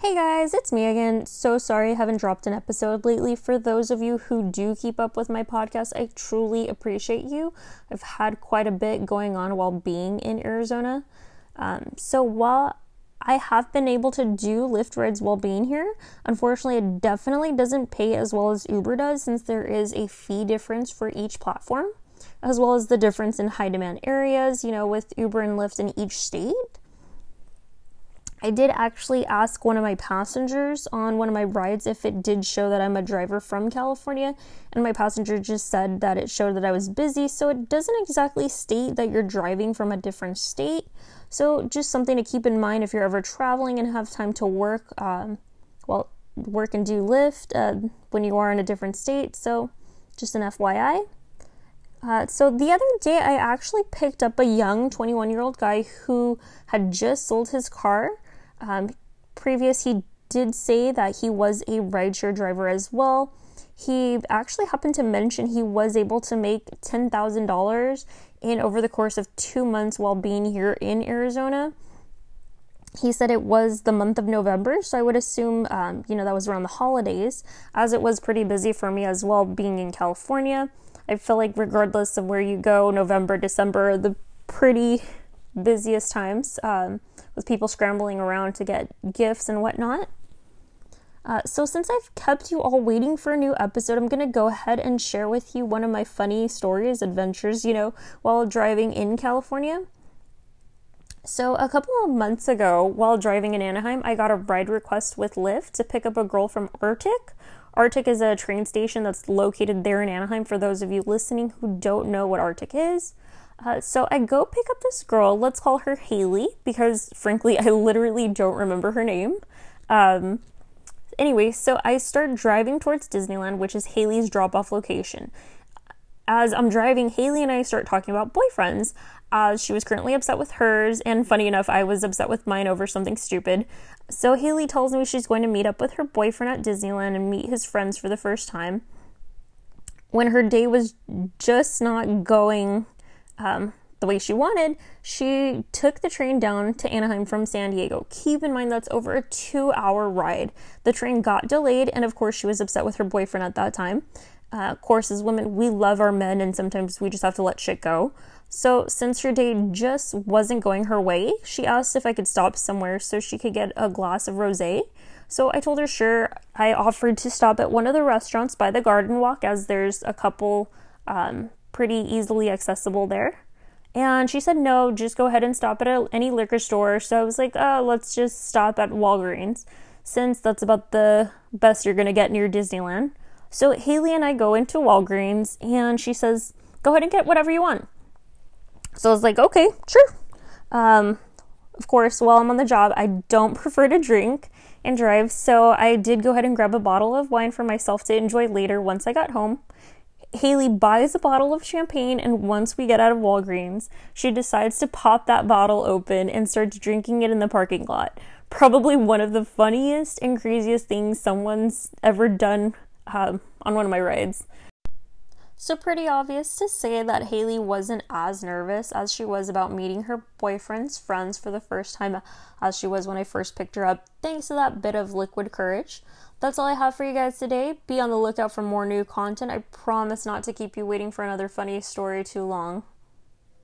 Hey guys, it's me again. So sorry I haven't dropped an episode lately. For those of you who do keep up with my podcast, I truly appreciate you. I've had quite a bit going on while being in Arizona. Um, so while I have been able to do Lyft rides while being here, unfortunately, it definitely doesn't pay as well as Uber does since there is a fee difference for each platform, as well as the difference in high demand areas, you know, with Uber and Lyft in each state. I did actually ask one of my passengers on one of my rides if it did show that I'm a driver from California, and my passenger just said that it showed that I was busy, so it doesn't exactly state that you're driving from a different state. So, just something to keep in mind if you're ever traveling and have time to work, um, well, work and do Lyft uh, when you are in a different state. So, just an FYI. Uh, so the other day, I actually picked up a young 21 year old guy who had just sold his car um, previous, he did say that he was a rideshare driver as well. He actually happened to mention he was able to make $10,000 in over the course of two months while being here in Arizona. He said it was the month of November, so I would assume, um, you know, that was around the holidays, as it was pretty busy for me as well being in California. I feel like, regardless of where you go, November, December, the pretty busiest times um, with people scrambling around to get gifts and whatnot. Uh, so, since I've kept you all waiting for a new episode, I'm going to go ahead and share with you one of my funny stories, adventures, you know, while driving in California. So, a couple of months ago, while driving in Anaheim, I got a ride request with Lyft to pick up a girl from ARTIC. ARTIC is a train station that's located there in Anaheim for those of you listening who don't know what ARTIC is. Uh, so I go pick up this girl. Let's call her Haley because, frankly, I literally don't remember her name. Um, anyway, so I start driving towards Disneyland, which is Haley's drop off location. As I'm driving, Haley and I start talking about boyfriends. Uh, she was currently upset with hers, and funny enough, I was upset with mine over something stupid. So Haley tells me she's going to meet up with her boyfriend at Disneyland and meet his friends for the first time. When her day was just not going um, the way she wanted, she took the train down to Anaheim from San Diego. Keep in mind that's over a two hour ride. The train got delayed, and of course, she was upset with her boyfriend at that time. Uh, of course, as women, we love our men, and sometimes we just have to let shit go. So, since her day just wasn't going her way, she asked if I could stop somewhere so she could get a glass of rose. So, I told her sure. I offered to stop at one of the restaurants by the garden walk, as there's a couple um, pretty easily accessible there. And she said, no, just go ahead and stop at a, any liquor store. So I was like, oh, let's just stop at Walgreens, since that's about the best you're going to get near Disneyland. So Haley and I go into Walgreens, and she says, go ahead and get whatever you want. So I was like, okay, sure. Um, of course, while I'm on the job, I don't prefer to drink and drive, so I did go ahead and grab a bottle of wine for myself to enjoy later once I got home. Haley buys a bottle of champagne, and once we get out of Walgreens, she decides to pop that bottle open and starts drinking it in the parking lot. Probably one of the funniest and craziest things someone's ever done um, on one of my rides. So, pretty obvious to say that Haley wasn't as nervous as she was about meeting her boyfriend's friends for the first time as she was when I first picked her up, thanks to that bit of liquid courage. That's all I have for you guys today. Be on the lookout for more new content. I promise not to keep you waiting for another funny story too long.